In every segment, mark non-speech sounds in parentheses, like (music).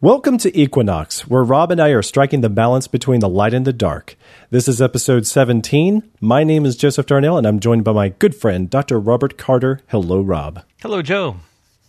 Welcome to Equinox, where Rob and I are striking the balance between the light and the dark. This is episode 17. My name is Joseph Darnell, and I'm joined by my good friend, Dr. Robert Carter. Hello, Rob. Hello, Joe.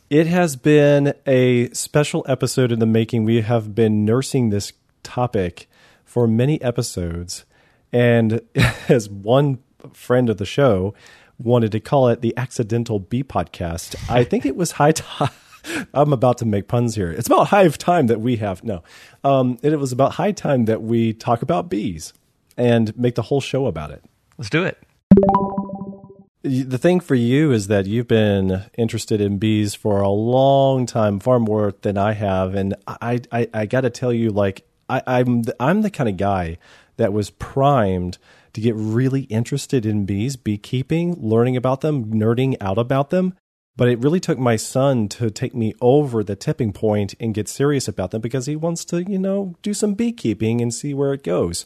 It has been a special episode in the making. We have been nursing this topic for many episodes. And (laughs) as one friend of the show wanted to call it the Accidental Bee Podcast, I think it was high time. (laughs) I'm about to make puns here. It's about high time that we have no. Um, it was about high time that we talk about bees and make the whole show about it. Let's do it. The thing for you is that you've been interested in bees for a long time, far more than I have, and I I, I got to tell you, like I, I'm the, I'm the kind of guy that was primed to get really interested in bees, beekeeping, learning about them, nerding out about them. But it really took my son to take me over the tipping point and get serious about them because he wants to, you know, do some beekeeping and see where it goes.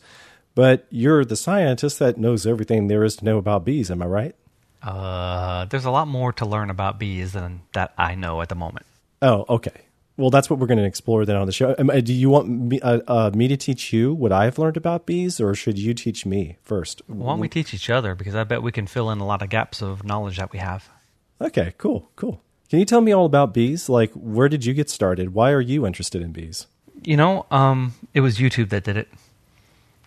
But you're the scientist that knows everything there is to know about bees, am I right? Uh, there's a lot more to learn about bees than that I know at the moment. Oh, okay. Well, that's what we're going to explore then on the show. Do you want me, uh, uh, me, to teach you what I've learned about bees, or should you teach me first? Why don't we teach each other? Because I bet we can fill in a lot of gaps of knowledge that we have. Okay, cool, cool. Can you tell me all about bees? Like, where did you get started? Why are you interested in bees? You know, um, it was YouTube that did it.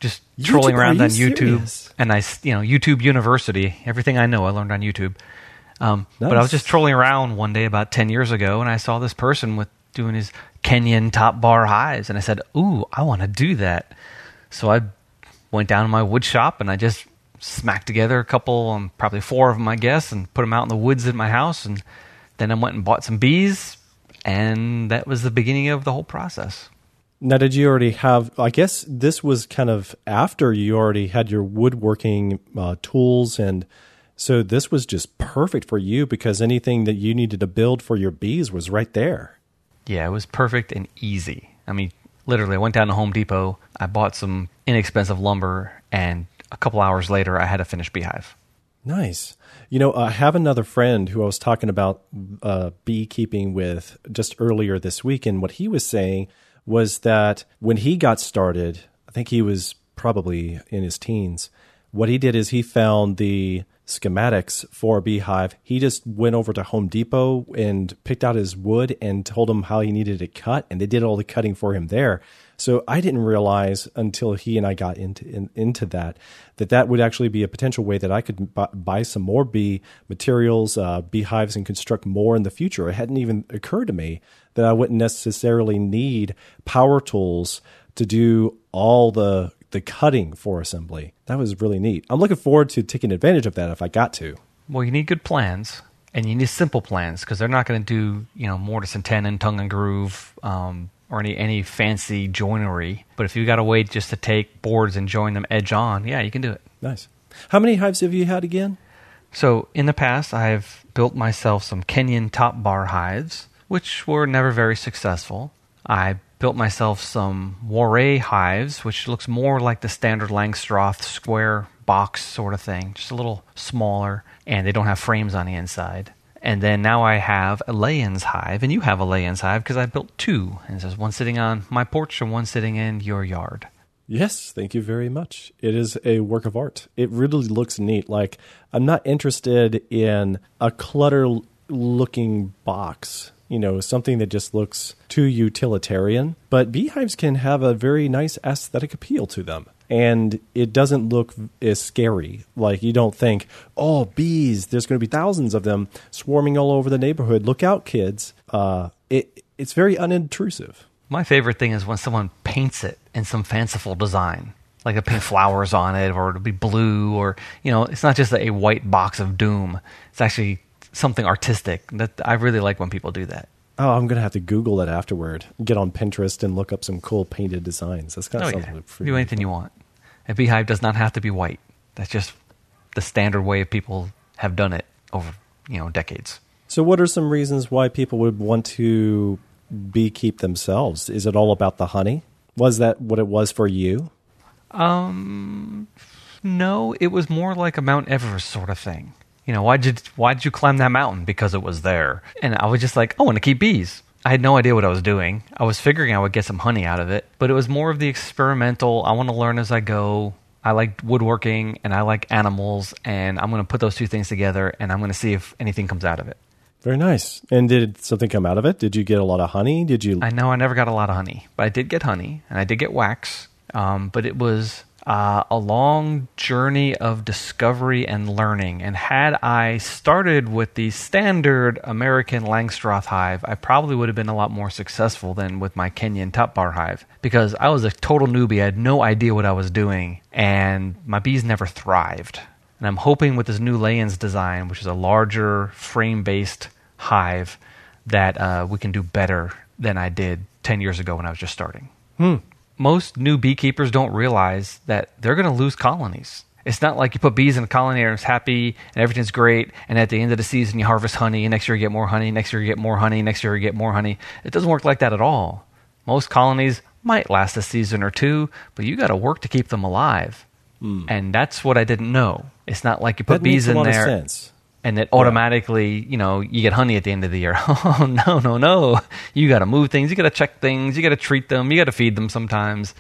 Just YouTube? trolling around on YouTube, serious? and I, you know, YouTube University. Everything I know, I learned on YouTube. Um, nice. But I was just trolling around one day about ten years ago, and I saw this person with doing his Kenyan top bar hives, and I said, "Ooh, I want to do that." So I went down to my wood shop, and I just smacked together a couple, um, probably four of them, I guess, and put them out in the woods at my house. And then I went and bought some bees, and that was the beginning of the whole process. Now, did you already have? I guess this was kind of after you already had your woodworking uh, tools, and so this was just perfect for you because anything that you needed to build for your bees was right there. Yeah, it was perfect and easy. I mean, literally, I went down to Home Depot, I bought some inexpensive lumber, and a couple hours later, I had a finished beehive. Nice. You know, I have another friend who I was talking about uh, beekeeping with just earlier this week, and what he was saying was that when he got started, I think he was probably in his teens. What he did is he found the schematics for a beehive. He just went over to Home Depot and picked out his wood and told him how he needed it cut, and they did all the cutting for him there. So I didn't realize until he and I got into in, into that that that would actually be a potential way that I could buy, buy some more bee materials, uh, beehives, and construct more in the future. It hadn't even occurred to me that I wouldn't necessarily need power tools to do all the the cutting for assembly. That was really neat. I'm looking forward to taking advantage of that if I got to. Well, you need good plans and you need simple plans because they're not going to do you know mortise and tenon, tongue and groove, um, or any any fancy joinery. But if you got a way just to take boards and join them edge on, yeah, you can do it. Nice. How many hives have you had again? So in the past, I've built myself some Kenyan top bar hives, which were never very successful. I built myself some Warre hives, which looks more like the standard Langstroth square box sort of thing, just a little smaller, and they don't have frames on the inside. And then now I have a Layens hive, and you have a Layens hive because I built two. And there's one sitting on my porch and one sitting in your yard. Yes, thank you very much. It is a work of art. It really looks neat. Like, I'm not interested in a clutter looking box, you know, something that just looks too utilitarian. But beehives can have a very nice aesthetic appeal to them and it doesn't look as scary. Like you don't think, oh, bees, there's going to be thousands of them swarming all over the neighborhood. Look out, kids. Uh, it it's very unintrusive. My favorite thing is when someone paints it in some fanciful design. Like they paint flowers on it, or it'll be blue, or you know, it's not just a white box of doom. It's actually something artistic. That I really like when people do that. Oh, I'm gonna have to Google it afterward. Get on Pinterest and look up some cool painted designs. That's kind of oh. Yeah. Do anything you want. A beehive does not have to be white. That's just the standard way people have done it over you know decades. So, what are some reasons why people would want to beekeep themselves? Is it all about the honey? Was that what it was for you? Um, no, it was more like a Mount Everest sort of thing you know, why'd you why'd you climb that mountain? Because it was there. And I was just like, I want to keep bees. I had no idea what I was doing. I was figuring I would get some honey out of it, but it was more of the experimental. I want to learn as I go. I like woodworking and I like animals, and I'm going to put those two things together and I'm going to see if anything comes out of it. Very nice. And did something come out of it? Did you get a lot of honey? Did you? I know I never got a lot of honey, but I did get honey and I did get wax. Um, but it was uh, a long journey of discovery and learning. And had I started with the standard American Langstroth hive, I probably would have been a lot more successful than with my Kenyan top bar hive because I was a total newbie. I had no idea what I was doing, and my bees never thrived. And I'm hoping with this new Layens design, which is a larger frame based hive, that uh, we can do better than I did 10 years ago when I was just starting. Hmm most new beekeepers don't realize that they're going to lose colonies. It's not like you put bees in a colony and it's happy and everything's great, and at the end of the season you harvest honey, and next year you get more honey, next year you get more honey, next year you get more honey. It doesn't work like that at all. Most colonies might last a season or two, but you got to work to keep them alive. Mm. And that's what I didn't know. It's not like you put that bees in there and it automatically, you know, you get honey at the end of the year. (laughs) Oh no, no, no! You got to move things, you got to check things, you got to treat them, you got to feed them sometimes.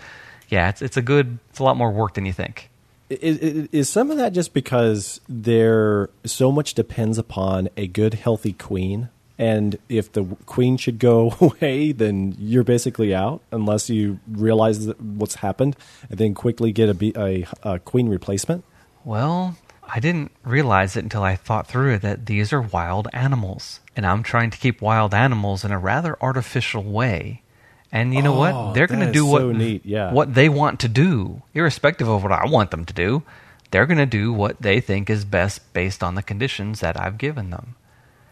Yeah, it's it's a good, it's a lot more work than you think. Is, is some of that just because there so much depends upon a good, healthy queen? And if the queen should go (laughs) away, then you're basically out unless you realize what's happened and then quickly get a, a, a queen replacement. Well, I didn't realize it until I thought through it that these are wild animals. And I'm trying to keep wild animals in a rather artificial way. And you know oh, what? They're going to do what, so yeah. what they want to do, irrespective of what I want them to do. They're going to do what they think is best based on the conditions that I've given them.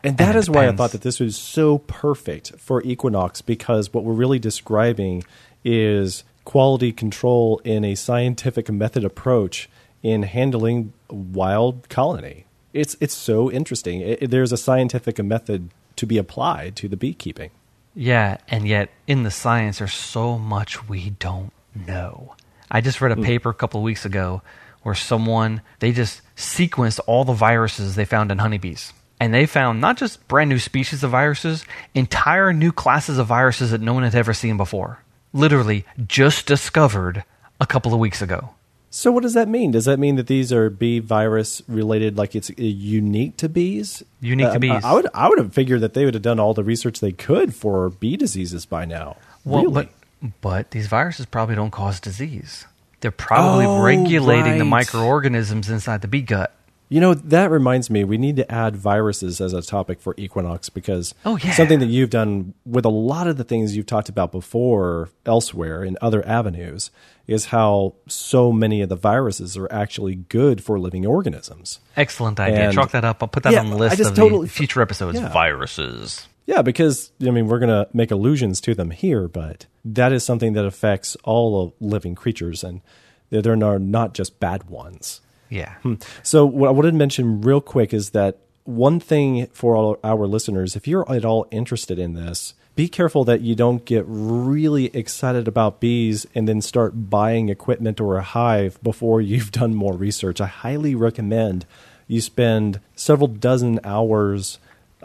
And that and is why I thought that this was so perfect for Equinox because what we're really describing is quality control in a scientific method approach in handling wild colony. It's it's so interesting. It, there's a scientific method to be applied to the beekeeping. Yeah, and yet in the science there's so much we don't know. I just read a mm. paper a couple of weeks ago where someone they just sequenced all the viruses they found in honeybees. And they found not just brand new species of viruses, entire new classes of viruses that no one had ever seen before. Literally just discovered a couple of weeks ago. So what does that mean? Does that mean that these are bee virus related? Like it's uh, unique to bees? Unique uh, to bees. I, I, would I would have figured that they would have done all the research they could for bee diseases by now. Well, really? but but these viruses probably don't cause disease. They're probably oh, regulating right. the microorganisms inside the bee gut. You know, that reminds me, we need to add viruses as a topic for Equinox because oh, yeah. something that you've done with a lot of the things you've talked about before elsewhere in other avenues is how so many of the viruses are actually good for living organisms. Excellent idea. And Chalk that up. I'll put that yeah, on the list of totally, future episodes. Yeah. Viruses. Yeah, because I mean we're going to make allusions to them here, but that is something that affects all of living creatures, and they're not just bad ones. Yeah. Hmm. So what I wanted to mention real quick is that one thing for our listeners, if you're at all interested in this, be careful that you don't get really excited about bees and then start buying equipment or a hive before (laughs) you've done more research. I highly recommend you spend several dozen hours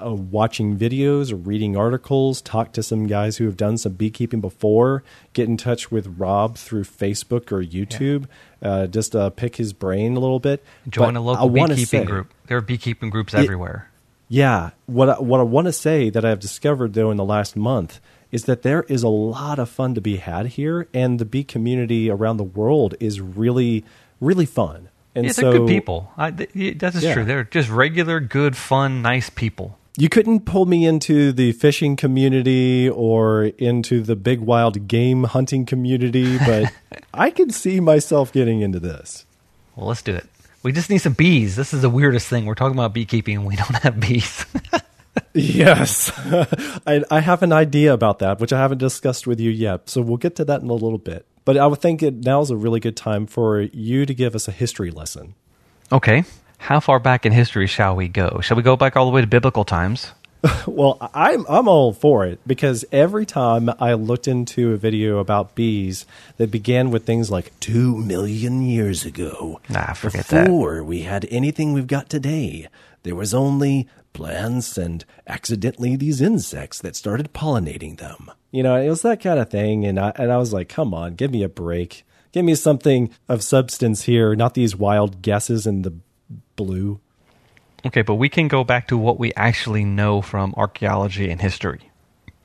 uh, watching videos or reading articles, talk to some guys who have done some beekeeping before, get in touch with Rob through Facebook or YouTube, yeah. uh, just uh, pick his brain a little bit. Join but a local beekeeping say, group. There are beekeeping groups it, everywhere. Yeah. What I, what I want to say that I've discovered though in the last month is that there is a lot of fun to be had here, and the bee community around the world is really really fun. And yeah, they're so, good people. I, that is yeah. true. They're just regular, good, fun, nice people. You couldn't pull me into the fishing community or into the big wild game hunting community, but (laughs) I can see myself getting into this. Well, let's do it. We just need some bees. This is the weirdest thing. We're talking about beekeeping and we don't have bees. (laughs) yes. (laughs) I, I, have an idea about that, which I haven't discussed with you yet. So we'll get to that in a little bit. But I would think it now is a really good time for you to give us a history lesson. Okay. How far back in history shall we go? Shall we go back all the way to biblical times? (laughs) well, I'm I'm all for it because every time I looked into a video about bees that began with things like two million years ago, nah, forget before that. we had anything we've got today, there was only plants and accidentally these insects that started pollinating them. You know, it was that kind of thing. And I, and I was like, come on, give me a break. Give me something of substance here, not these wild guesses and the blue. Okay, but we can go back to what we actually know from archaeology and history.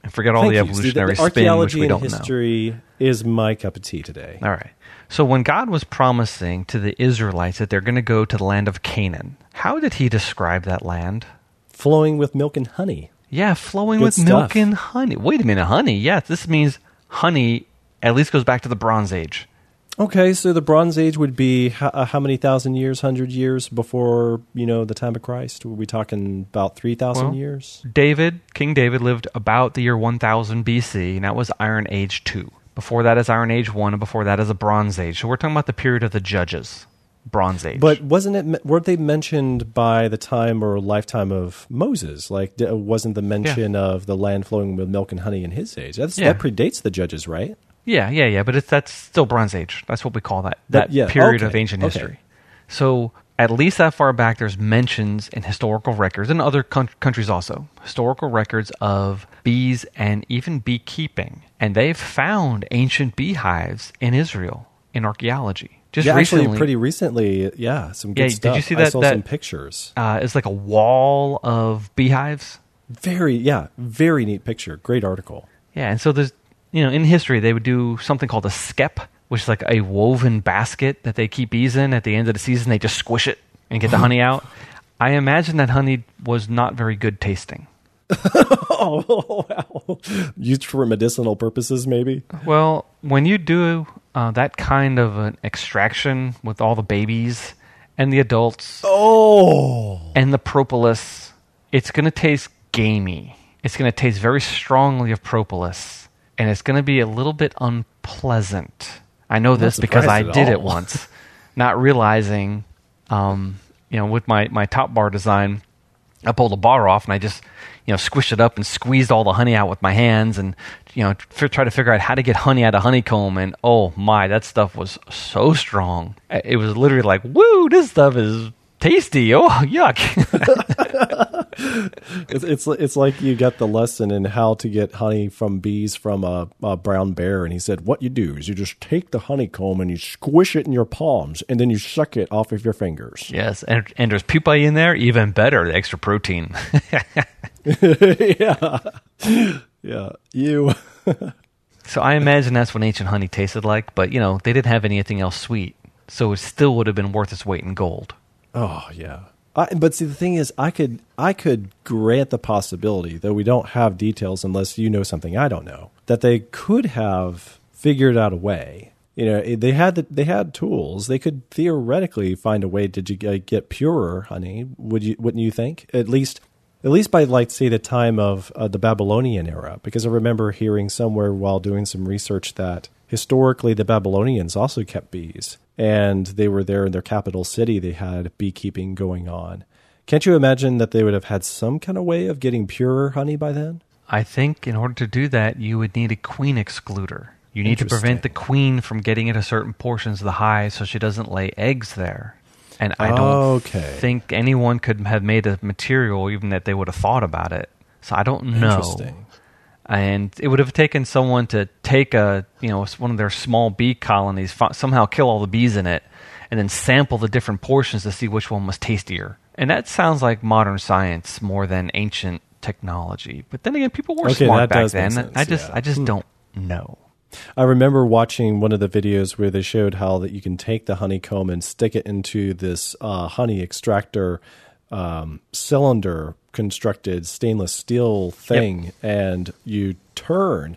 And forget all Thank the evolutionary See, the, the spin, which archaeology we and don't history know. is my cup of tea today. All right. So when God was promising to the Israelites that they're going to go to the land of Canaan, how did he describe that land? Flowing with milk and honey. Yeah, flowing Good with stuff. milk and honey. Wait a minute, honey. Yeah, this means honey at least goes back to the Bronze Age. Okay, so the Bronze Age would be how, uh, how many thousand years, hundred years before you know the time of Christ? Were we talking about three thousand Well, years? David, King David lived about the year 1000 BC, and that was Iron Age 2. Before that is Iron Age 1, and before that is a Bronze Age. So we're talking about the period of the Judges, Bronze Age. But wasn't it? Weren't they mentioned by the time or lifetime of Moses? Like, wasn't the mention of the land flowing with milk and honey in his age? That's, Yeah. That predates the judges, right? Yeah, yeah, yeah, but it's that's still Bronze Age. That's what we call that. That- That, yeah, period okay, of ancient okay. history. So at least that far back, there's mentions in historical records and other coun- countries also historical records of bees and even beekeeping, and they've found ancient beehives in Israel in archaeology. Just yeah, recently, actually, pretty recently. Yeah, some good Yeah, did you see I that- saw that- some pictures. uh, it's like a wall of beehives. Very, yeah, very neat picture. Great article. Yeah, and so there's, you know, in history they would do something called a skep, which is like a woven basket that they keep bees in. At the end of the season, they just squish it and get the honey out. I imagine that honey was not very good tasting. (laughs) Oh wow! Used for medicinal purposes, maybe. Well, when you do uh, that kind of an extraction with all the babies and the adults Oh, and the propolis, it's going to taste gamey. It's going to taste very strongly of propolis, and it's going to be a little bit unpleasant. I know this because I did it (laughs) once, not realizing, um, you know, with my, my top bar design, I pulled a bar off and I just, you know, squished it up and squeezed all the honey out with my hands and, you know, f- try to figure out how to get honey out of honeycomb. And oh my, that stuff was so strong. It was literally like, woo, this stuff is tasty. Oh, (laughs) yuck. (laughs) it's, it's it's like you got the lesson in how to get honey from bees from a, a brown bear, and he said, "What you do is you just take the honeycomb and you squish it in your palms, and then you suck it off of your fingers." yes. And, and there's pupae in there, even better, the extra protein. (laughs) yeah, yeah. You. so I imagine that's what ancient honey tasted like, but, you know, they didn't have anything else sweet. So it still would have been worth its weight in gold. Oh yeah. I, but see, the thing is, I could I could grant the possibility, though we don't have details unless you know something I don't know, that they could have figured out a way. You know, they had the, they had tools. They could theoretically find a way to get purer honey. Would you? Wouldn't you think? At least, at least by like say the time of uh, the Babylonian era, because I remember hearing somewhere while doing some research that historically the Babylonians also kept bees, and they were there in their capital city. They had beekeeping going on. Can't you imagine that they would have had some kind of way of getting purer honey by then? I think in order to do that, you would need a queen excluder. You need to prevent the queen from getting into certain portions of the hive so she doesn't lay eggs there. And I don't Okay. think anyone could have made a material even that they would have thought about it. So I don't know. Interesting. And it would have taken someone to take a, you know, one of their small bee colonies, somehow kill all the bees in it, and then sample the different portions to see which one was tastier. And that sounds like modern science more than ancient technology. But then again, people were Okay, smart back then. sense, I just, yeah. I just don't know. I remember watching one of the videos where they showed how that you can take the honeycomb and stick it into this uh, honey extractor um, cylinder constructed stainless steel thing, and you turn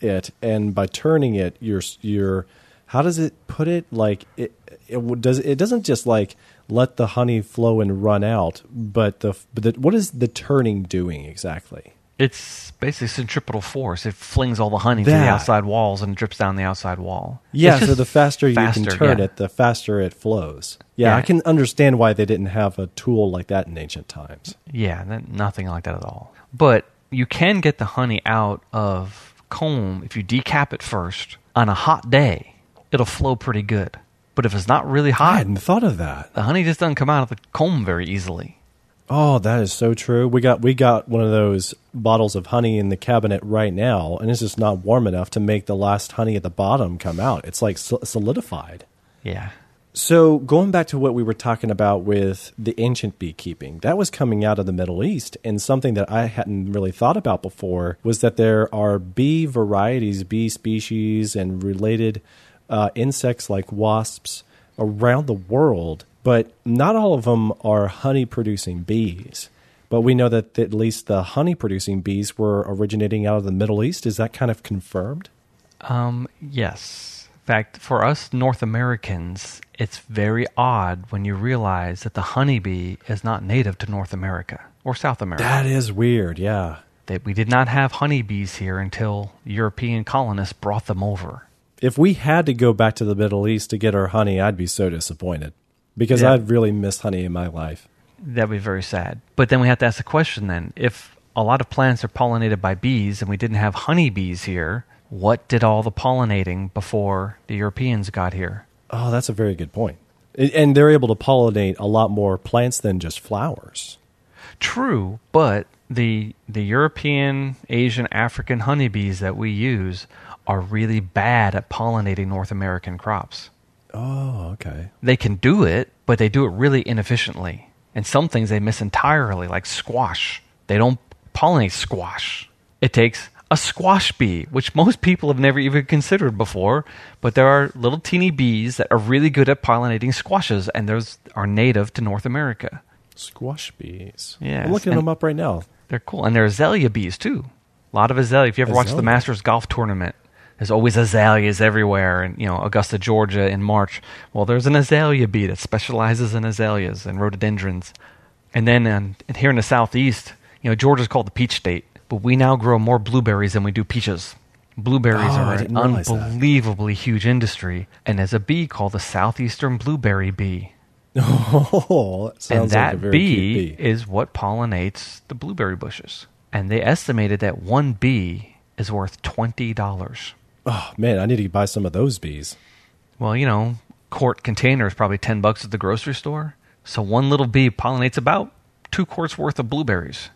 it, and by turning it, you're you're how does it put it like it, it does it doesn't just like let the honey flow and run out, but the but the, what is the turning doing exactly? It's basically centripetal force. It flings all the honey to the outside walls and drips down the outside wall. Yeah, so the faster you faster, can turn yeah. it, the faster it flows. Yeah, Yeah. I can understand why they didn't have a tool like that in ancient times. Yeah, that, nothing like that at all. But you can get the honey out of comb if you decap it first on a hot day. It'll flow pretty good. But if it's not really hot, I hadn't thought of that. the honey just doesn't come out of the comb very easily. Oh, that is so true. We got we got one of those bottles of honey in the cabinet right now, and it's just not warm enough to make the last honey at the bottom come out. It's like solidified. Yeah. So going back to what we were talking about with the ancient beekeeping, that was coming out of the Middle East, and something that I hadn't really thought about before was that there are bee varieties, bee species, and related uh, insects like wasps around the world but not all of them are honey producing bees. But we know that at least the honey producing bees were originating out of the Middle East. Is that kind of confirmed? Um, yes. In fact, for us North Americans, it's very odd when you realize that the honeybee is not native to North America or South America. That is weird, yeah. That we did not have honeybees here until European colonists brought them over. If we had to go back to the Middle East to get our honey, I'd be so disappointed because yeah. I've really missed honey in my life. That'd be very sad. But then we have to ask the question then if a lot of plants are pollinated by bees and we didn't have honeybees here, what did all the pollinating before the Europeans got here? Oh, that's a very good point. And they're able to pollinate a lot more plants than just flowers. True, but the the European, Asian, African honeybees that we use are really bad at pollinating North American crops. Oh, okay. They can do it, but they do it really inefficiently. And some things they miss entirely, like squash. They don't pollinate squash. It takes a squash bee, which most people have never even considered before. But there are little teeny bees that are really good at pollinating squashes, and those are native to North America. Squash bees. Yeah, I'm looking them up right now. They're cool, and they're azalea bees too. A lot of azalea. If you ever watched the Masters golf tournament, there's always azaleas everywhere in you know Augusta, Georgia in March. Well, there's an azalea bee that specializes in azaleas and rhododendrons. And then um, here in the southeast, you know, Georgia's called the peach state, but we now grow more blueberries than we do peaches. Blueberries oh, are an unbelievably that. huge industry, and there's a bee called the southeastern blueberry bee. (laughs) Oh, that and that like bee, bee is what pollinates the blueberry bushes. And they estimated that one bee is worth twenty dollars. Oh man, I need to buy some of those bees. Well, you know, quart container is probably ten bucks at the grocery store. So one little bee pollinates about two quarts worth of blueberries.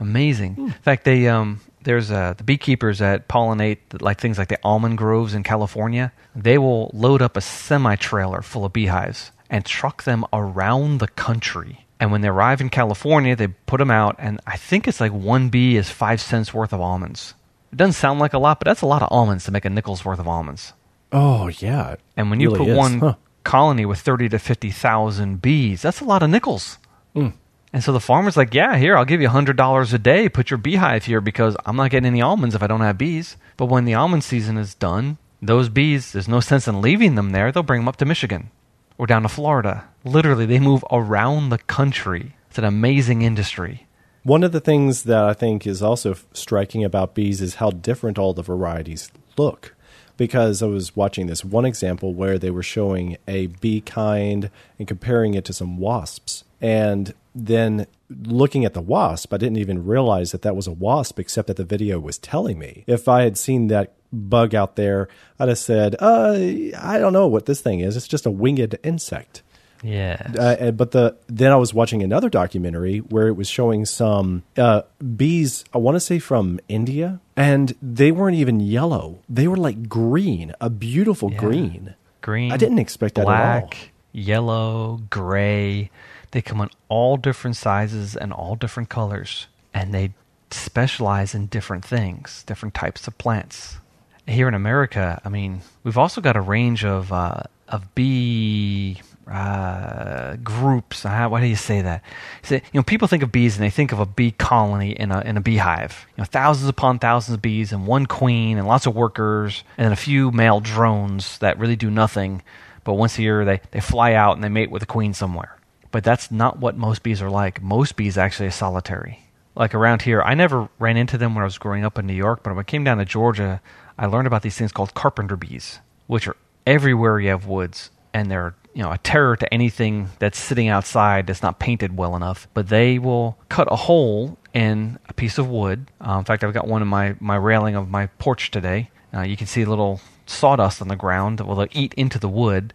Amazing. Hmm. In fact, they um, there's uh, the beekeepers that pollinate like things like the almond groves in California. They will load up a semi trailer full of beehives and truck them around the country. And when they arrive in California, they put them out, and I think it's like one bee is five cents worth of almonds. It doesn't sound like a lot, but that's a lot of almonds to make a nickel's worth of almonds. Oh yeah. And when you really put is. one huh. colony with thirty to fifty thousand bees, that's a lot of nickels. Mm. And so the farmer's like, "Yeah, here I'll give you hundred dollars a day. Put your beehive here because I'm not getting any almonds if I don't have bees." But when the almond season is done, those bees, there's no sense in leaving them there. They'll bring them up to Michigan or down to Florida. Literally, they move around the country. It's an amazing industry. One of the things that I think is also striking about bees is how different all the varieties look. Because I was watching this one example where they were showing a bee kind and comparing it to some wasps. And then looking at the wasp, I didn't even realize that that was a wasp, except that the video was telling me. If I had seen that bug out there, I'd have said, uh, I don't know what this thing is. It's just a winged insect. Yeah. Uh, but the then I was watching another documentary where it was showing some uh, bees. I want to say from India, and they weren't even yellow. They were like green, a beautiful yeah. green. Green. I didn't expect that black, at all. Yellow, gray. They come in all different sizes and all different colors, and they specialize in different things, different types of plants. Here in America, I mean, we've also got a range of uh, of bee uh, groups. How, why do you say that? You know, people think of bees and they think of a bee colony in a in a beehive. You know, thousands upon thousands of bees and one queen and lots of workers and a few male drones that really do nothing. But once a year they, they fly out and they mate with a queen somewhere. But that's not what most bees are like. Most bees actually are solitary. Like around here, I never ran into them when I was growing up in New York, but when I came down to Georgia, I learned about these things called carpenter bees, which are everywhere you have woods and they're you know a terror to anything that's sitting outside that's not painted well enough. But they will cut a hole in a piece of wood. Uh, in fact, I've got one in my my railing of my porch today. Uh, you can see a little sawdust on the ground. Well, they'll eat into the wood,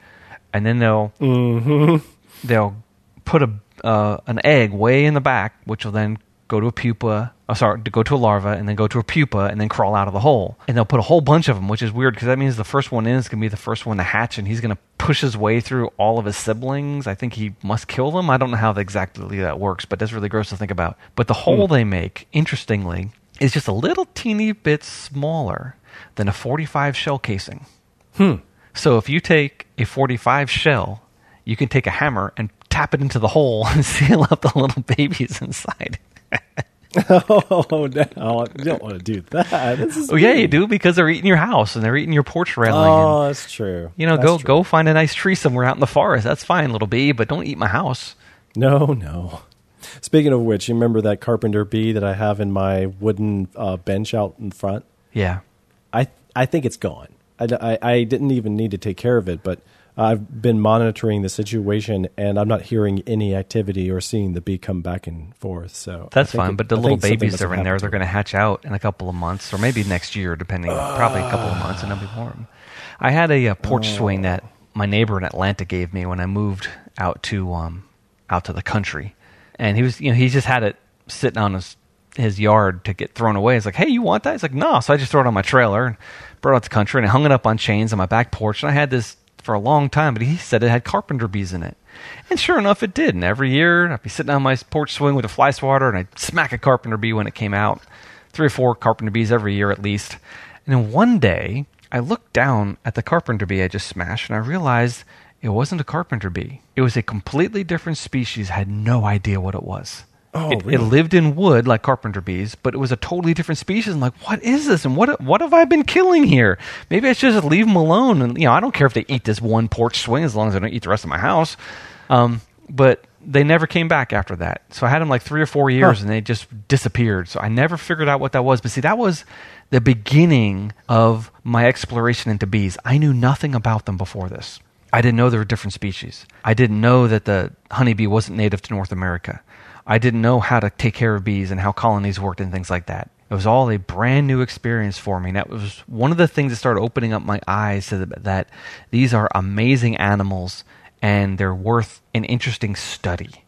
and then they'll mm-hmm. they'll put a uh, an egg way in the back, which will then go to a pupa. Oh, sorry, to go to a larva and then go to a pupa and then crawl out of the hole. And they'll put a whole bunch of them, which is weird because that means the first one in is going to be the first one to hatch, and he's going to push his way through all of his siblings. I think he must kill them. I don't know how exactly that works, but that's really gross to think about. But the hole hmm. they make, interestingly, is just a little teeny bit smaller than a 45 shell casing. Hmm. So if you take a 45 shell, you can take a hammer and tap it into the hole (laughs) and seal up the little babies (laughs) inside. Oh no! You don't want to do that. oh yeah, you do because they're eating your house and they're eating your porch railing. Oh, and, that's true. You know, that's go true. go find a nice tree somewhere out in the forest. That's fine, little bee, but don't eat my house. No, no. Speaking of which, you remember that carpenter bee that I have in my wooden uh, bench out in front? Yeah. I I think it's gone. I, I, I didn't even need to take care of it, but I've been monitoring the situation, and I'm not hearing any activity or seeing the bee come back and forth. So that's fine. It, but the I little babies that are in there, they're going to hatch out in a couple of months, or maybe next year, depending. Uh, probably a couple of months, and they'll be born. I had a, a porch uh, swing that my neighbor in Atlanta gave me when I moved out to um, out to the country, and he was you know he just had it sitting on his his yard to get thrown away. He's like, "Hey, you want that?" He's like, "No." So I just threw it on my trailer and brought it out to the country and I hung it up on chains on my back porch. And I had this for a long time, but he said it had carpenter bees in it. And sure enough, it did. And every year, I'd be sitting on my porch swing with a fly swatter, and I'd smack a carpenter bee when it came out. Three or four carpenter bees every year at least. And then one day, I looked down at the carpenter bee I just smashed, and I realized it wasn't a carpenter bee. It was a completely different species. I had no idea what it was. Oh, it, really? it, lived in wood like carpenter bees, but it was a totally different species. I'm like, what is this? And what what have I been killing here? Maybe I should just leave them alone. And you know, I don't care if they eat this one porch swing as long as they don't eat the rest of my house. Um, but they never came back after that. So I had them like three or four years, huh. and they just disappeared. So I never figured out what that was. But see, that was the beginning of my exploration into bees. I knew nothing about them before this. I didn't know there were different species. I didn't know that the honeybee wasn't native to North America. I didn't know how to take care of bees and how colonies worked and things like that. It was all a brand new experience for me. And that was one of the things that started opening up my eyes to the, that these are amazing animals and they're worth an interesting study.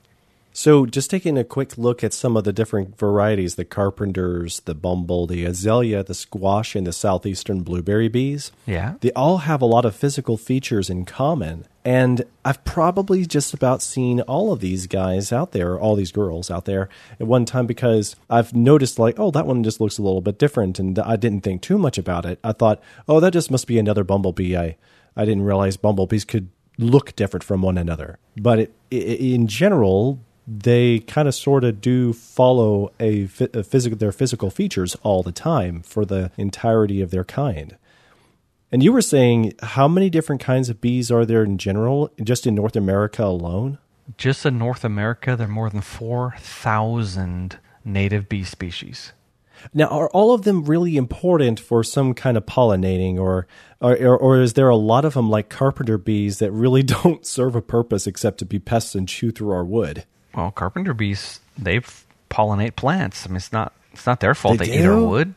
So, just taking a quick look at some of the different varieties the carpenters, the bumble, the azalea, the squash, and the southeastern blueberry bees. Yeah. They all have a lot of physical features in common. And I've probably just about seen all of these guys out there, all these girls out there at one time because I've noticed, like, oh, that one just looks a little bit different. And I didn't think too much about it. I thought, oh, that just must be another bumblebee. I, I didn't realize bumblebees could look different from one another. But it, it, in general, they kind of sort of do follow a, a physical their physical features all the time for the entirety of their kind. And you were saying how many different kinds of bees are there in general, just in North America alone? Just in North America, there are more than 4,000 native bee species. Now, are all of them really important for some kind of pollinating, or, or, or is there a lot of them like carpenter bees that really (laughs) don't serve a purpose except to be pests and chew through our wood? Well, carpenter bees they pollinate plants. I mean, it's not it's not their fault they, they eat our wood,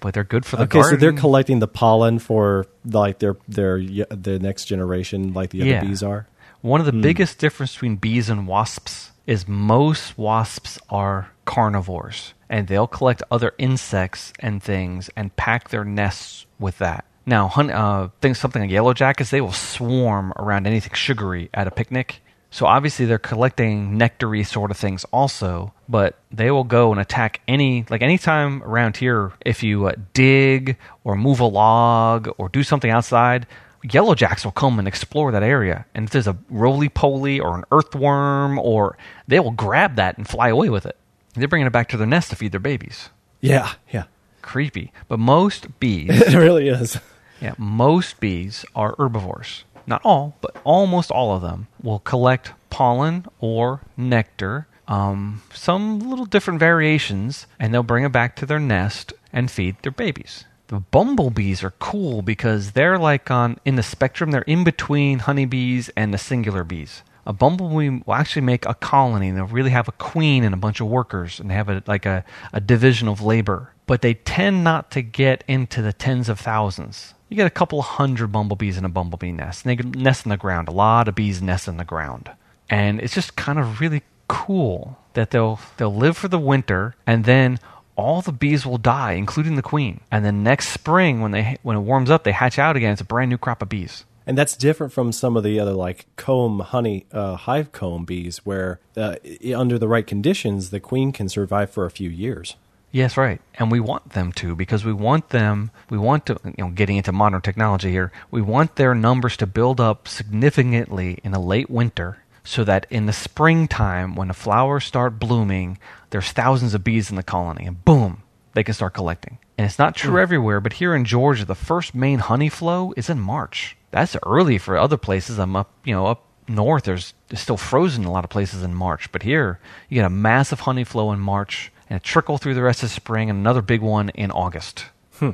but they're good for the okay, garden. so they're collecting the pollen for like their their the next generation, like the other yeah. bees are. One of the hmm. biggest difference between bees and wasps is most wasps are carnivores, and they'll collect other insects and things and pack their nests with that. Now, uh, things something like yellow jackets, they will swarm around anything sugary at a picnic so obviously they're collecting nectary sort of things also, but they will go and attack any like anytime around here if you uh, dig or move a log or do something outside, yellow jacks will come and explore that area. And if there's a roly poly or an earthworm or they will grab that and fly away with it. They're bringing it back to their nest to feed their babies. Yeah, yeah. Creepy. But most bees (laughs) It really is. Yeah, most bees are herbivores not all, but almost all of them, will collect pollen or nectar, um, some little different variations, and they'll bring it back to their nest and feed their babies. The bumblebees are cool because they're like on in the spectrum. They're in between honeybees and the singular bees. A bumblebee will actually make a colony. And they'll really have a queen and a bunch of workers, and they have a, like a, a division of labor. But they tend not to get into the tens of thousands you get a couple hundred bumblebees in a bumblebee nest. And they nest in the ground. A lot of bees nest in the ground. And it's just kind of really cool that they'll they'll live for the winter and then all the bees will die, including the queen. And then next spring, when they when it warms up, they hatch out again. It's a brand new crop of bees. And that's different from some of the other like comb honey uh, hive comb bees, where uh, under the right conditions, the queen can survive for a few years. Yes, right. And we want them to because we want them, we want to, you know, getting into modern technology here, we want their numbers to build up significantly in the late winter so that in the springtime, when the flowers start blooming, there's thousands of bees in the colony, and boom, they can start collecting. And it's not true mm. everywhere, but here in Georgia, the first main honey flow is in March. That's early for other places. I'm up, you know, up north. There's it's still frozen in a lot of places in March, but here you get a massive honey flow in March and a trickle through the rest of spring, and another big one in August. Hmm.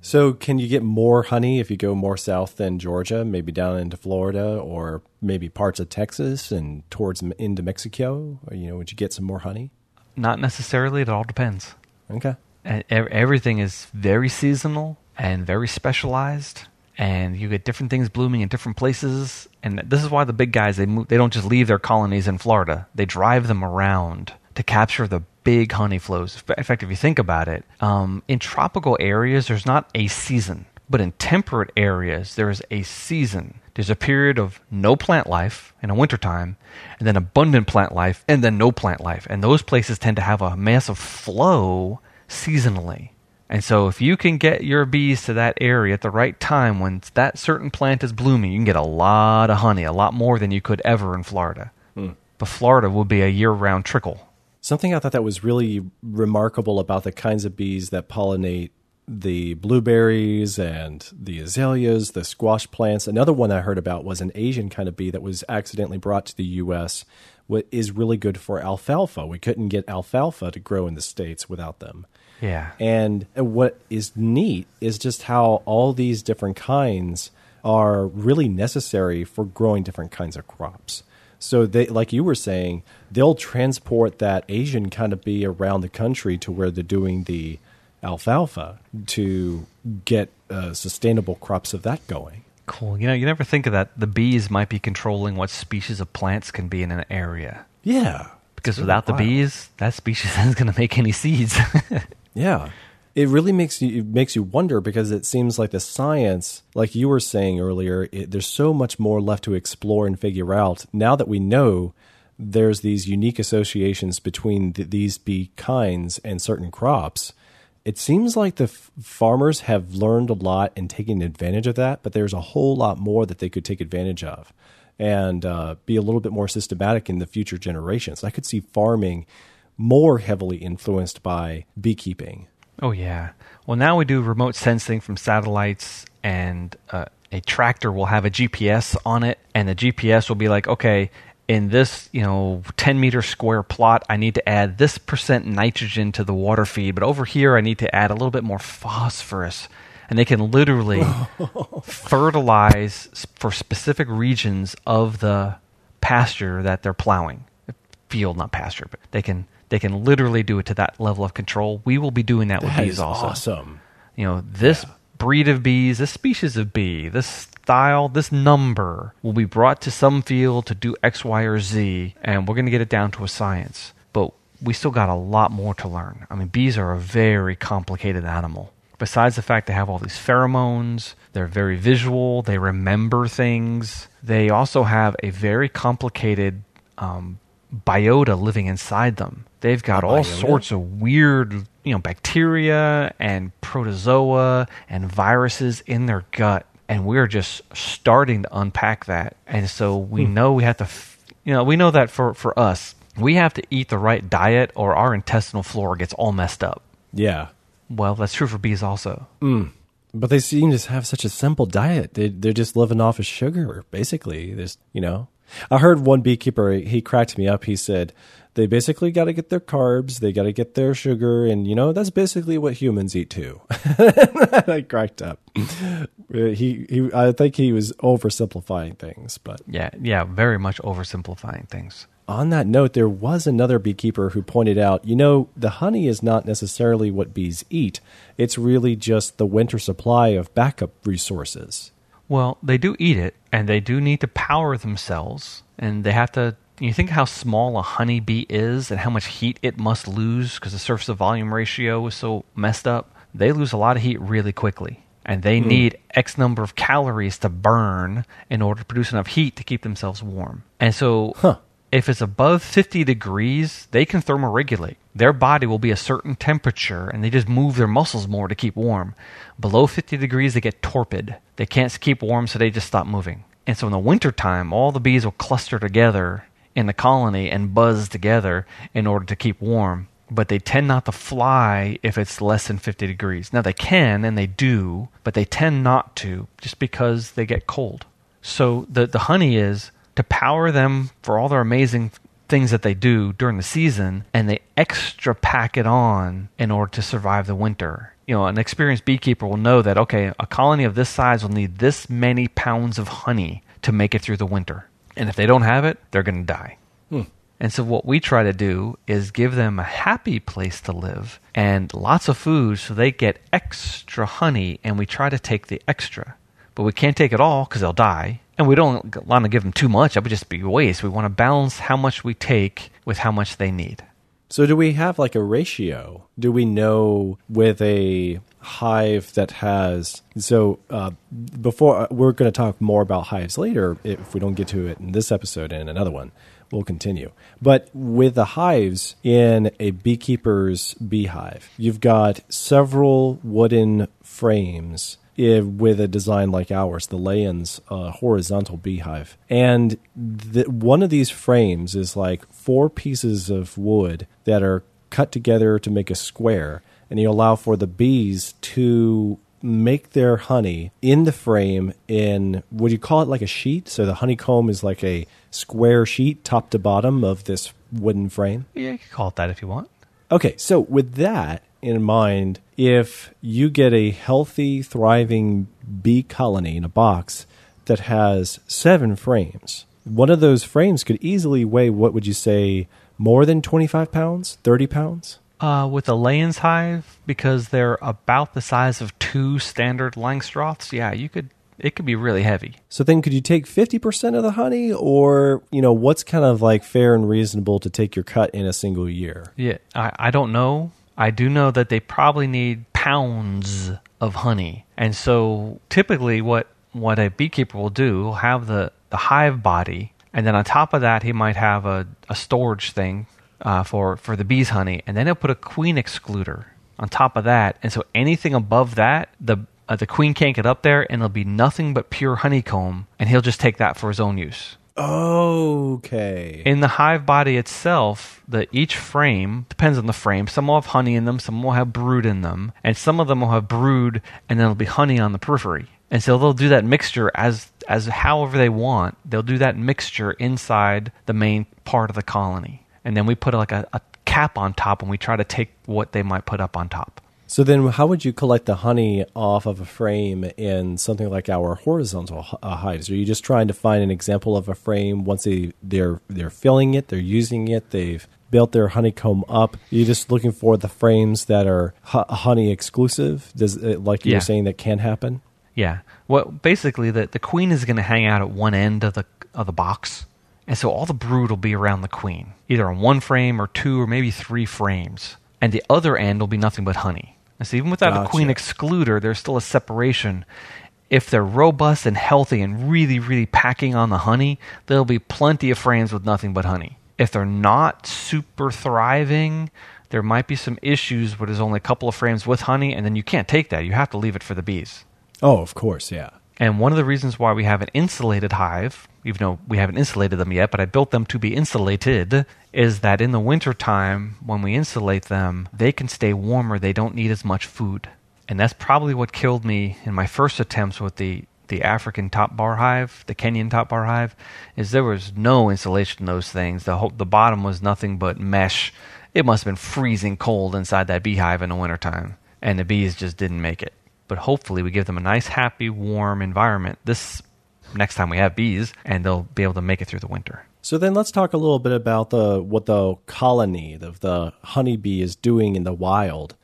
So, can you get more honey if you go more south than Georgia, maybe down into Florida or maybe parts of Texas and towards into Mexico? Or, you know, would you get some more honey? Not necessarily. It all depends. Okay. And everything is very seasonal and very specialized, and you get different things blooming in different places. And this is why the big guys they move. They don't just leave their colonies in Florida. They drive them around to capture the big honey flows. In fact, if you think about it, um, in tropical areas, there's not a season, but in temperate areas, there is a season. There's a period of no plant life in the wintertime, and then abundant plant life, and then no plant life. And those places tend to have a massive flow seasonally. And so, if you can get your bees to that area at the right time when that certain plant is blooming, you can get a lot of honey, a lot more than you could ever in Florida. Hmm. But Florida will be a year round trickle. Something I thought that was really remarkable about the kinds of bees that pollinate the blueberries and the azaleas, the squash plants. Another one I heard about was an Asian kind of bee that was accidentally brought to the U.S. What is really good for alfalfa. We couldn't get alfalfa to grow in the states without them. Yeah. And what is neat is just how all these different kinds are really necessary for growing different kinds of crops. So they, like you were saying, they'll transport that Asian kind of bee around the country to where they're doing the alfalfa to get uh, sustainable crops of that going. Cool. You know, you never think of that. The bees might be controlling what species of plants can be in an area. Yeah. Because without the bees, that species (laughs) isn't going to make any seeds. (laughs) yeah it really makes you makes you wonder because it seems like the science, like you were saying earlier, it, there's so much more left to explore and figure out. Now that we know there's these unique associations between th- these bee kinds and certain crops, it seems like the f- farmers have learned a lot and taken advantage of that. But there's a whole lot more that they could take advantage of and uh, be a little bit more systematic in the future generations. I could see farming more heavily influenced by beekeeping Oh yeah. Well, now we do remote sensing from satellites, and uh, a tractor will have a GPS on it, and the GPS will be like, okay, in this you know 10 meter square plot, I need to add this percent nitrogen to the water feed, but over here I need to add a little bit more phosphorus. And they can literally (laughs) fertilize for specific regions of the pasture that they're plowing. Field, not pasture, but they can they can literally do it to that level of control. We will be doing that with that bees also. Awesome. You know, this yeah. breed of bees, this species of bee, this style, this number will be brought to some field to do X, Y, or Z, and we're going to get it down to a science. But we still got a lot more to learn. I mean, bees are a very complicated animal. Besides the fact they have all these pheromones, they're very visual, they remember things. They also have a very complicated um, biota living inside them. They've got all sorts of weird, you know, bacteria and protozoa and viruses in their gut, and we're just starting to unpack that. And so we hmm. know we have to, you know, we know that for for us, we have to eat the right diet, or our intestinal flora gets all messed up. Yeah. Well, that's true for bees also. Mm. But they seem to have such a simple diet. They they're just living off of sugar, basically. There's you know. I heard one beekeeper. He cracked me up. He said they basically got to get their carbs, they got to get their sugar, and you know that's basically what humans eat too. (laughs) I cracked up. Uh, he he, I think he was oversimplifying things, but yeah, yeah, very much oversimplifying things. On that note, there was another beekeeper who pointed out, you know, the honey is not necessarily what bees eat. It's really just the winter supply of backup resources. Well, they do eat it, and they do need to power themselves, and they have to you think how small a honeybee is and how much heat it must lose because the surface to volume ratio is so messed up. They lose a lot of heat really quickly. And they mm. need X number of calories to burn in order to produce enough heat to keep themselves warm. And so huh if it's above 50 degrees, they can thermoregulate. Their body will be a certain temperature and they just move their muscles more to keep warm. Below 50 degrees, they get torpid. They can't keep warm, so they just stop moving. And so in the wintertime, all the bees will cluster together in the colony and buzz together in order to keep warm. But they tend not to fly if it's less than 50 degrees. Now they can and they do, but they tend not to just because they get cold. So the, the honey is to power them for all their amazing things that they do during the season and they extra pack it on in order to survive the winter. You know, an experienced beekeeper will know that okay, a colony of this size will need this many pounds of honey to make it through the winter. And if they don't have it, they're going to die. Hmm. And so, what we try to do is give them a happy place to live and lots of food so they get extra honey, and we try to take the extra. But we can't take it all because they'll die and we don't want to give them too much. That would just be waste. We want to balance how much we take with how much they need. So, do we have like a ratio? Do we know with a hive that has so uh, before uh, we're going to talk more about hives later if we don't get to it in this episode and another one we'll continue but with the hives in a beekeeper's beehive you've got several wooden frames if, with a design like ours, the Layens uh, horizontal beehive. And the, one of these frames is like four pieces of wood that are cut together to make a square, and you allow for the bees to make their honey in the frame in would you call it like a sheet so the honeycomb is like a square sheet top to bottom of this wooden frame yeah you can call it that if you want okay so with that in mind if you get a healthy, thriving bee colony in a box that has seven frames. One of those frames could easily weigh, what would you say, more than 25 pounds, 30 pounds? Uh, with a Layens hive, because they're about the size of two standard Langstroths, yeah, you could it could be really heavy. So then could you take 50% of the honey or, you know, what's kind of like fair and reasonable to take your cut in a single year? Yeah, I, I don't know. I do know that they probably need pounds of honey. And so typically what what a beekeeper will do will have the, the hive body and then on top of that he might have a, a storage thing uh, for, for the bees honey and then he'll put a queen excluder on top of that and so anything above that the uh, the queen can't get up there and it'll be nothing but pure honeycomb and he'll just take that for his own use Okay. In the hive body itself, the each frame depends on the frame. Some will have honey in them, some will have brood in them, and some of them will have brood, and then there'll be honey on the periphery. And so they'll do that mixture as as however they want. They'll do that mixture inside the main part of the colony, and then we put like a, a cap on top, and we try to take what they might put up on top. So then, how would you collect the honey off of a frame in something like our horizontal uh, hives? Are you just trying to find an example of a frame once they they're they're filling it, they're using it, they've built their honeycomb up? You're you just looking for the frames that are honey exclusive? Does it, like you yeah. were saying that can happen? Yeah. Well, basically, the the queen is going to hang out at one end of the of the box, and so all the brood will be around the queen, either on one frame or two or maybe three frames, and the other end will be nothing but honey. And so even without gotcha. a queen excluder, there's still a separation. If they're robust and healthy and really, really packing on the honey, there'll be plenty of frames with nothing but honey. If they're not super thriving, there might be some issues where there's only a couple of frames with honey, and then you can't take that. You have to leave it for the bees. Oh, of course, yeah. And one of the reasons why we have an insulated hive, even though we haven't insulated them yet, but I built them to be insulated, is that in the wintertime, when we insulate them, they can stay warmer. They don't need as much food. And that's probably what killed me in my first attempts with the, the African top bar hive, the Kenyan top bar hive, is there was no insulation in those things. The, whole, the bottom was nothing but mesh. It must have been freezing cold inside that beehive in the wintertime. And the bees just didn't make it but hopefully we give them a nice, happy, warm environment this next time we have bees, and they'll be able to make it through the winter. So then let's talk a little bit about the what the colony of the honeybee is doing in the wild.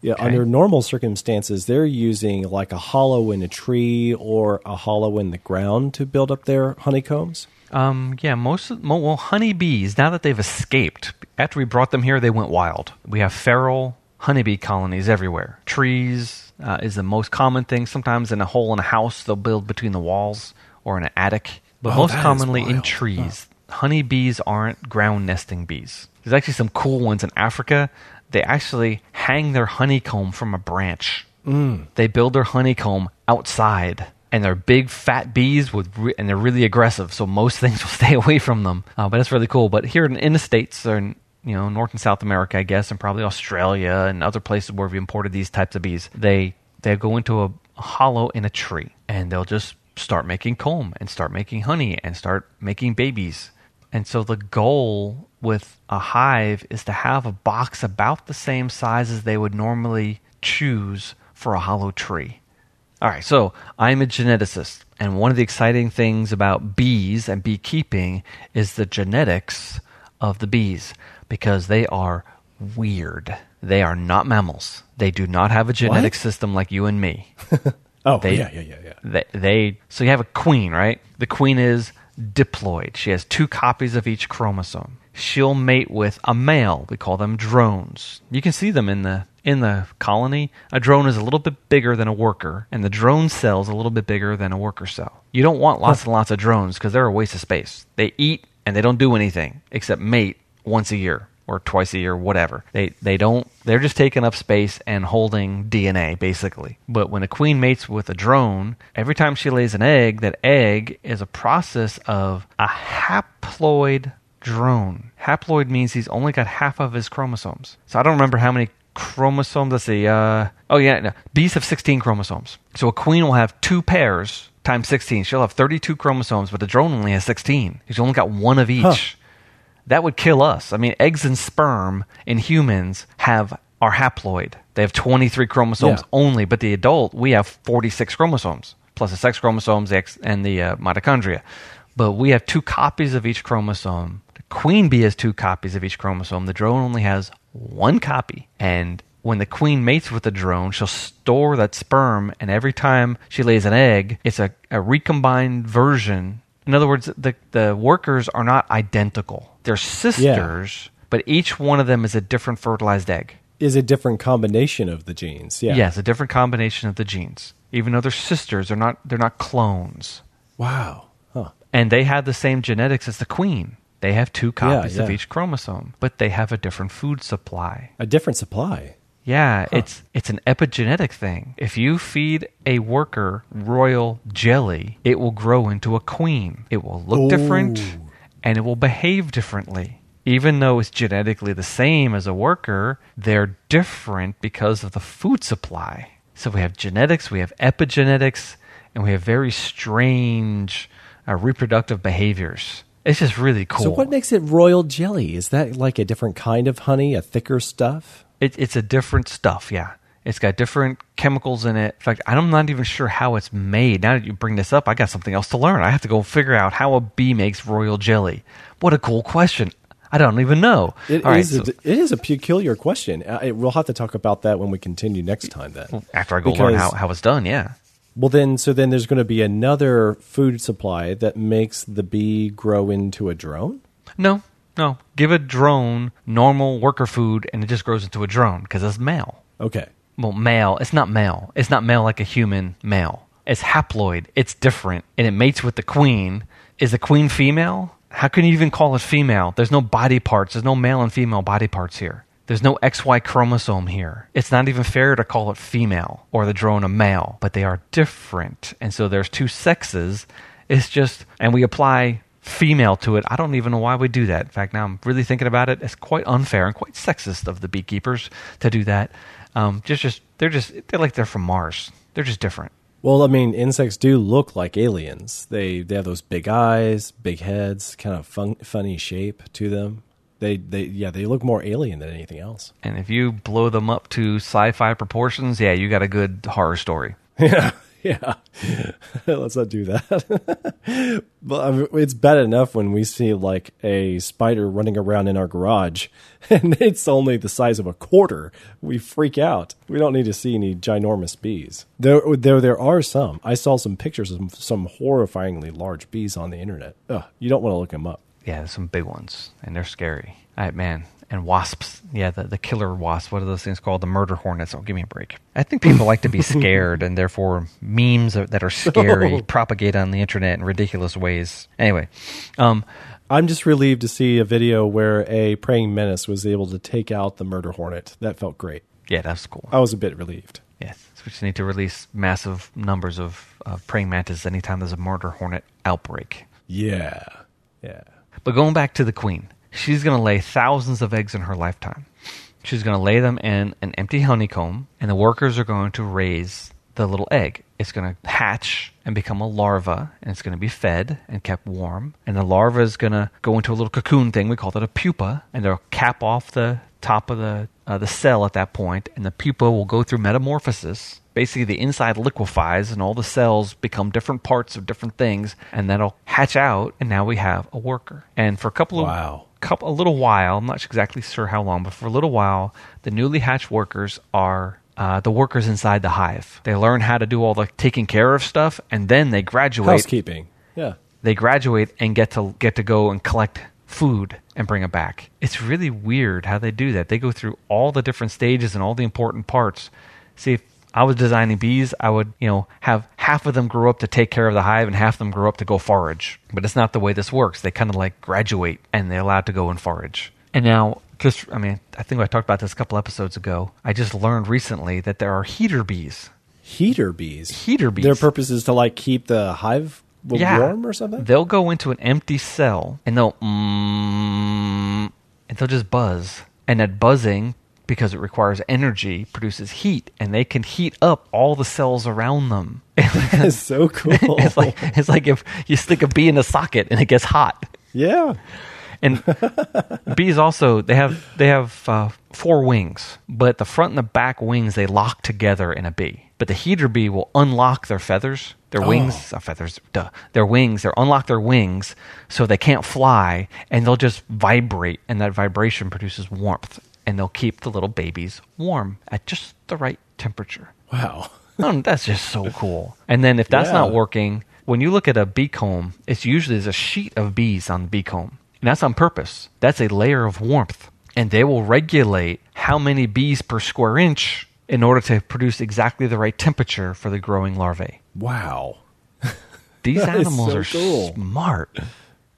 Yeah, okay. under normal circumstances, they're using like a hollow in a tree or a hollow in the ground to build up their honeycombs. Um, yeah, most of, well, honeybees. Now that they've escaped, after we brought them here, they went wild. We have feral honeybee colonies everywhere. Trees uh, is the most common thing. Sometimes in a hole in a house, they'll build between the walls or in an attic. But oh, most commonly in trees. Huh. Honeybees aren't ground nesting bees. There's actually some cool ones in Africa. They actually hang their honeycomb from a branch. Mm. They build their honeycomb outside and they're big fat bees with re- and they're really aggressive so most (laughs) things will stay away from them uh, but that's really cool but here in, in the states or in you know north and south america i guess and probably australia and other places where we've imported these types of bees they they go into a hollow in a tree and they'll just start making comb and start making honey and start making babies. And so the goal with a hive is to have a box about the same size as they would normally choose for a hollow tree. All right, so I'm a geneticist, and one of the exciting things about bees and beekeeping is the genetics of the bees because they are weird. They are not mammals. They do not have a genetic what? system like you and me. (laughs) oh, they, yeah, yeah, yeah, yeah. They, they so you have a queen, right? The queen is diploid. She has two copies of each chromosome. She'll mate with a male. We call them drones. You can see them in the in the colony, a drone is a little bit bigger than a worker, and the drone cell is a little bit bigger than a worker cell. You don't want lots and lots of drones because they're a waste of space. They eat and they don't do anything except mate once a year or twice a year, whatever. They they don't. They're just taking up space and holding DNA basically. But when a queen mates with a drone, every time she lays an egg, that egg is a process of a haploid drone. Haploid means he's only got half of his chromosomes. So I don't remember how many chromosomes. Let's see. Uh, oh, yeah. No. Bees have 16 chromosomes. So a queen will have two pairs times 16. She'll have 32 chromosomes, but the drone only has 16. She's only got one of each. Huh. That would kill us. I mean, eggs and sperm in humans have are haploid. They have 23 chromosomes yeah. only, but the adult, we have 46 chromosomes, plus the sex chromosomes and the uh, mitochondria. But we have two copies of each chromosome. The queen bee has two copies of each chromosome. The drone only has one copy. And when the queen mates with the drone, she'll store that sperm, and every time she lays an egg, it's a, a recombined version. In other words, the, the workers are not identical. They're sisters, yeah. but each one of them is a different fertilized egg. Is a different combination of the genes. Yeah. Yes, a different combination of the genes. Even though they're sisters, they're not they're not clones. Wow. Huh. And they have the same genetics as the queen. They have two copies yeah, yeah. of each chromosome, but they have a different food supply. A different supply. Yeah, huh. it's it's an epigenetic thing. If you feed a worker royal jelly, it will grow into a queen. It will look Ooh. different and it will behave differently. Even though it's genetically the same as a worker, they're different because of the food supply. So we have genetics, we have epigenetics, and we have very strange uh, reproductive behaviors. It's just really cool. So, what makes it royal jelly? Is that like a different kind of honey, a thicker stuff? It, it's a different stuff, yeah. It's got different chemicals in it. In fact, I'm not even sure how it's made. Now that you bring this up, I got something else to learn. I have to go figure out how a bee makes royal jelly. What a cool question. I don't even know. It, is, right, so, a, it is a peculiar question. Uh, I, we'll have to talk about that when we continue next time. Then, after I go because, learn how, how it's done, yeah. Well, then, so then there's going to be another food supply that makes the bee grow into a drone? No, no. Give a drone normal worker food and it just grows into a drone because it's male. Okay. Well, male. It's not male. It's not male like a human male. It's haploid. It's different. And it mates with the queen. Is the queen female? How can you even call it female? There's no body parts. There's no male and female body parts here. There's no XY chromosome here. It's not even fair to call it female or the drone a male, but they are different. And so there's two sexes. It's just, and we apply female to it. I don't even know why we do that. In fact, now I'm really thinking about it. It's quite unfair and quite sexist of the beekeepers to do that. Um, just, just they're just they're like they're from Mars. They're just different. Well, I mean, insects do look like aliens. They they have those big eyes, big heads, kind of fun, funny shape to them. They they yeah they look more alien than anything else. And if you blow them up to sci-fi proportions, yeah, you got a good horror story. (laughs) Yeah, yeah, (laughs) let's not do that. (laughs) but I mean, it's bad enough when we see like a spider running around in our garage, (laughs) and it's only the size of a quarter. We freak out. We don't need to see any ginormous bees. There, there, there are some. I saw some pictures of some horrifyingly large bees on the internet. Ugh, you don't want to look them up. Yeah, some big ones, and they're scary. All right, man and wasps. Yeah, the, the killer wasps. What are those things called? The murder hornets. Oh, give me a break. I think people like to be (laughs) scared, and therefore memes that are scary (laughs) propagate on the internet in ridiculous ways. Anyway, um, I'm just relieved to see a video where a praying mantis was able to take out the murder hornet. That felt great. Yeah, that's cool. I was a bit relieved. Yes, so we just need to release massive numbers of uh, praying mantis anytime there's a murder hornet outbreak. Yeah, yeah. But going back to the queen, she's going to lay thousands of eggs in her lifetime. She's going to lay them in an empty honeycomb, and the workers are going to raise the little egg. It's going to hatch and become a larva, and it's going to be fed and kept warm. And the larva is going to go into a little cocoon thing. We call that a pupa, and they'll cap off the top of the uh, the cell at that point, and the pupa will go through metamorphosis. Basically, the inside liquefies, and all the cells become different parts of different things, and that'll hatch out, and now we have a worker. And for a couple of wow couple, a little while, I'm not exactly sure how long, but for a little while, the newly hatched workers are uh, the workers inside the hive. They learn how to do all the taking care of stuff, and then they graduate. Housekeeping, yeah. They graduate and get to get to go and collect food and bring it back. It's really weird how they do that. They go through all the different stages and all the important parts. See, if I was designing bees, I would, you know, have half of them grow up to take care of the hive and half of them grow up to go forage. But it's not the way this works. They kind of like graduate and they're allowed to go and forage. And now, just, I mean, I think I talked about this a couple episodes ago. I just learned recently that there are heater bees. Heater bees? Heater bees. Their purpose is to like keep the hive yeah. warm or something? They'll go into an empty cell and they'll, mm, and they'll just buzz. And that buzzing because it requires energy, produces heat, and they can heat up all the cells around them. (laughs) That's so cool. it's like it's like if you stick a bee in a socket and it gets hot. Yeah. And (laughs) bees also they have they have uh, four wings, but the front and the back wings they lock together in a bee. But the heater bee will unlock their feathers, their oh. wings, uh, feathers, duh, their wings. They'll unlock their wings so they can't fly, and they'll just vibrate, and that vibration produces warmth and they'll keep the little babies warm at just the right temperature. Wow. (laughs) oh, that's just so cool. And then if that's yeah. not working, when you look at a bee comb, it's usually there's a sheet of bees on the bee comb. And that's on purpose. That's a layer of warmth. And they will regulate how many bees per square inch in order to produce exactly the right temperature for the growing larvae. Wow. (laughs) These animals so are cool. smart.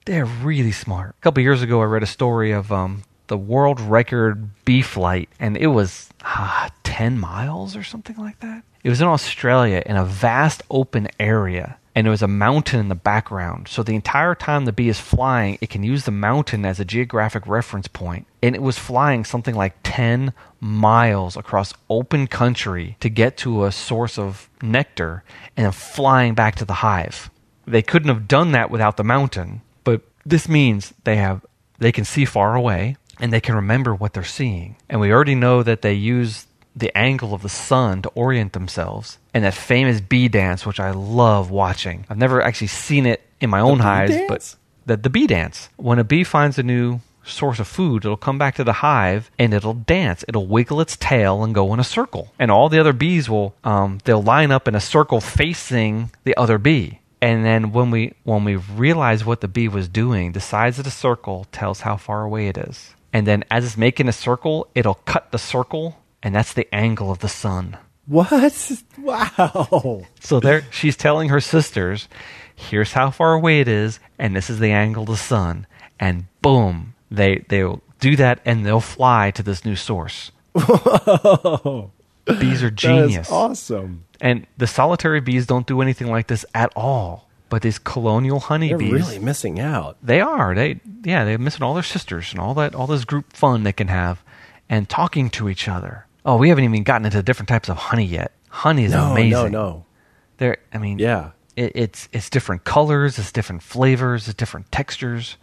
They're really smart. A couple years ago, I read a story of um, the world record bee flight, and it was ah, 10 miles or something like that. It was in Australia in a vast open area, and there was a mountain in the background. So the entire time the bee is flying, it can use the mountain as a geographic reference point. And it was flying something like 10 miles across open country to get to a source of nectar and then flying back to the hive. They couldn't have done that without the mountain, but this means they have they can see far away and they can remember what they're seeing. And we already know that they use the angle of the sun to orient themselves. And that famous bee dance, which I love watching. I've never actually seen it in my own hives, but the, the bee dance. When a bee finds a new source of food, it'll come back to the hive and it'll dance. It'll wiggle its tail and go in a circle. And all the other bees will, um, they'll line up in a circle facing the other bee. And then when we when we realize what the bee was doing, the size of the circle tells how far away it is and then as it's making a circle, it'll cut the circle, and that's the angle of the sun. What? (laughs) Wow. So there she's telling her sisters, here's how far away it is, and this is the angle of the sun. And boom, they they'll do that and they'll fly to this new source. Whoa. Bees are genius. awesome. And the solitary bees don't do anything like this at all. But these colonial honeybees, they're really missing out. They are. They yeah, they're missing all their sisters and all that, all this group fun they can have, and talking to each other. Oh, we haven't even gotten into different types of honey yet. Honey is no, amazing. No, no, There, I mean, yeah, it, it's it's different colors, it's different flavors, it's different textures.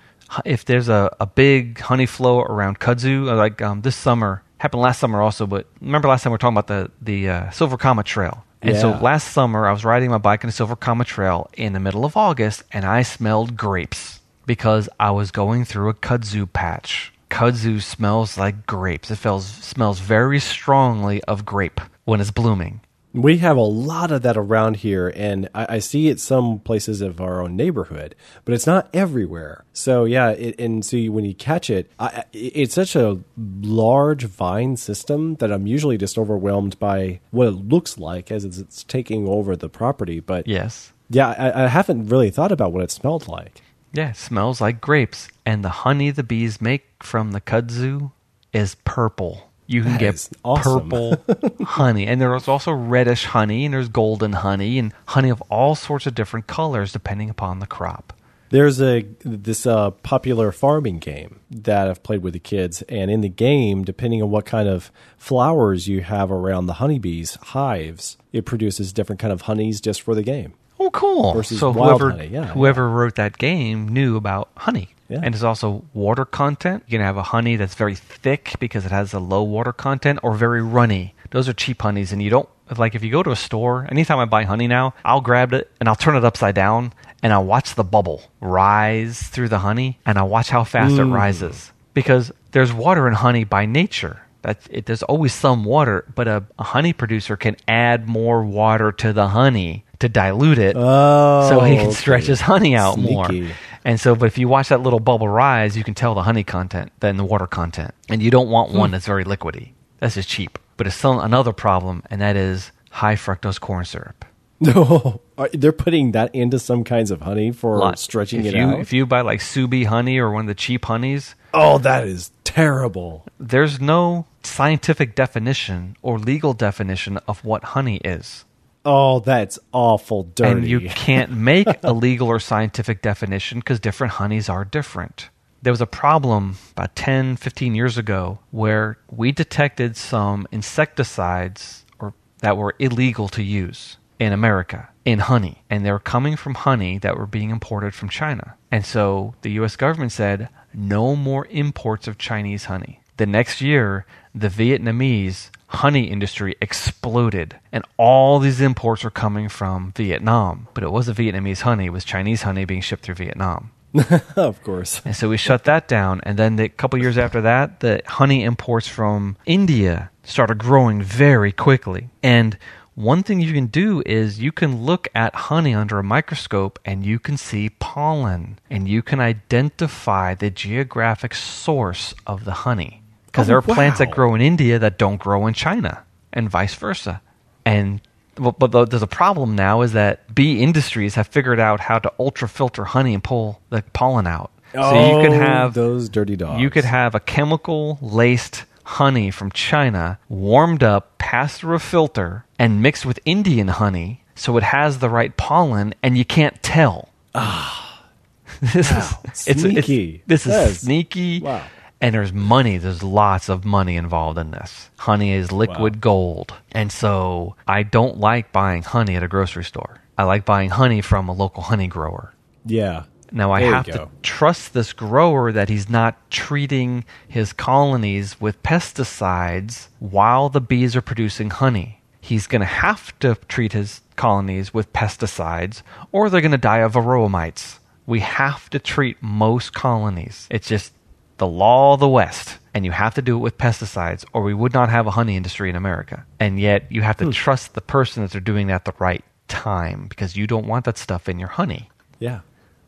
If there's a, a big honey flow around kudzu, uh, like um, this summer happened last summer also, but remember last time we were talking about the the uh, Silver Comet Trail And yeah. so last summer, I was riding my bike on the Silver Comet Trail in the middle of August, and I smelled grapes because I was going through a kudzu patch. Kudzu smells like grapes. It feels, smells very strongly of grape when it's blooming. We have a lot of that around here, and I, I, see it some places of our own neighborhood, but it's not everywhere. So yeah, it, and so when you catch it, I, it's such a large vine system that I'm usually just overwhelmed by what it looks like as it's, it's taking over the property. But yes, yeah, I, I haven't really thought about what it smelled like. Yeah, it smells like grapes, and the honey the bees make from the kudzu is purple you can that get awesome. purple (laughs) honey. And there's also reddish honey, and there's golden honey, and honey of all sorts of different colors depending upon the crop. There's a this uh, popular farming game that I've played with the kids, and in the game, depending on what kind of flowers you have around the honeybees hives, it produces different kind of honeys just for the game. Oh, cool! Versus so whoever honey. Yeah, whoever yeah. wrote that game knew about honey. Yeah. And it's also water content. You can have a honey that's very thick because it has a low water content, or very runny. Those are cheap honeys, and you don't like if you go to a store. Anytime I buy honey now, I'll grab it and I'll turn it upside down and I'll watch the bubble rise through the honey, and I'll watch how fast it rises because there's water in honey by nature. That it, there's always some water, but a, a honey producer can add more water to the honey to dilute it oh, so he can okay. stretch his honey out Sneaky. more. And so, but if you watch that little bubble rise, you can tell the honey content than the water content. And you don't want one hmm. that's very liquidy. That's just cheap. But it's still another problem, and that is high fructose corn syrup. (laughs) No, they're putting that into some kinds of honey for Lot. stretching if it you, out. If you buy like Sue Bee honey or one of the cheap honeys, oh, that is terrible. There's no scientific definition or legal definition of what honey is. Oh, that's awful dirty. And you can't (laughs) make a legal or scientific definition because different honeys are different. There was a problem about 10, 15 years ago where we detected some insecticides or that were illegal to use in America in honey. And they were coming from honey that were being imported from China. And so the US government said no more imports of Chinese honey. The next year, the Vietnamese honey industry exploded and all these imports were coming from Vietnam. But it wasn't Vietnamese honey, it was Chinese honey being shipped through Vietnam. (laughs) of course. And so we shut that down. And then a couple years after that, the honey imports from India started growing very quickly. And one thing you can do is you can look at honey under a microscope and you can see pollen and you can identify the geographic source of the honey because oh, there are wow. plants that grow in India that don't grow in China, and vice versa. And but there's a problem now is that bee industries have figured out how to ultra filter honey and pull the pollen out. Oh, so you could oh, have those dirty dogs. You could have a chemical laced honey from China warmed up, passed through a filter, and mixed with Indian honey, so it has the right pollen, and you can't tell. Ah, (laughs) this wow. is it's, sneaky. It's, this is yes. sneaky. Wow and there's money there's lots of money involved in this. Honey is liquid wow. gold. And so i don't like buying honey at a grocery store. I like buying honey from a local honey grower. Yeah. Now i have to trust this grower that he's not treating his colonies with pesticides while the bees are producing honey. He's going to have to treat his colonies with pesticides or they're going to die of varroa mites we have to treat most colonies. It's just the law of the West, and you have to do it with pesticides, or we would not have a honey industry in America. And yet, you have to hmm. trust the person that they're doing that the right time because you don't want that stuff in your honey. Yeah.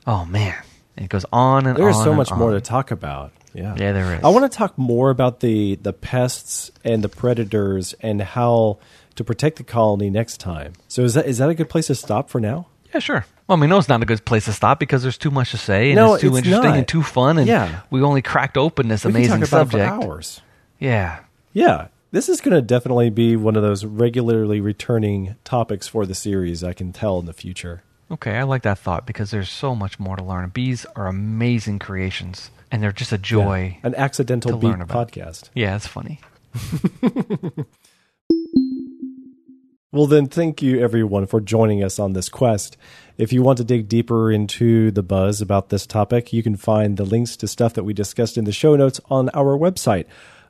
Oh man, and it goes on and There's on. There's so much on. more to talk about. Yeah. Yeah, there is. I want to talk more about the the pests and the predators and how to protect the colony next time. So is that is that a good place to stop for now? Yeah, sure. Well, I mean, no, it's not a good place to stop because there's too much to say and no, it's too it's interesting not. and too fun, and yeah. we only cracked open this we amazing subject. for hours. Yeah, yeah. This is going to definitely be one of those regularly returning topics for the series. I can tell in the future. Okay, I like that thought because there's so much more to learn. Bees are amazing creations, and they're just a joy. Yeah. An accidental bee podcast. Yeah, it's funny. (laughs) Well, then, thank you everyone for joining us on this quest. If you want to dig deeper into the buzz about this topic, you can find the links to stuff that we discussed in the show notes on our website.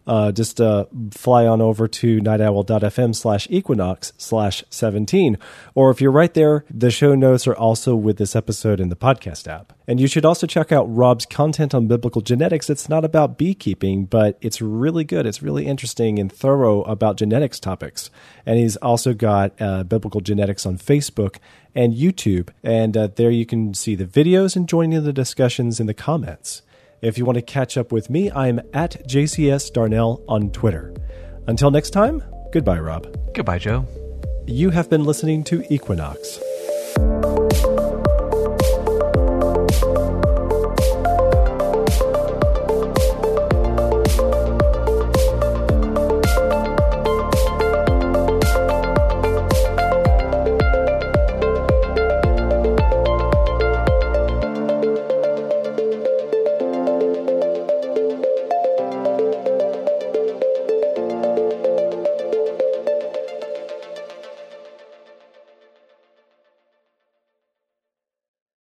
Uh, just uh, fly on over to nightowl.fm slash equinox slash 17. Or if you're right there, the show notes are also with this episode in the podcast app. And you should also check out Rob's content on biblical genetics. It's not about beekeeping, but it's really good. It's really interesting and thorough about genetics topics. And he's also got uh, biblical genetics on Facebook and YouTube. And uh, there you can see the videos and join in the discussions in the comments. If you want to catch up with me, I'm at JCS Darnell on Twitter. Until next time, goodbye, Rob. Goodbye, Joe. You have been listening to Equinox.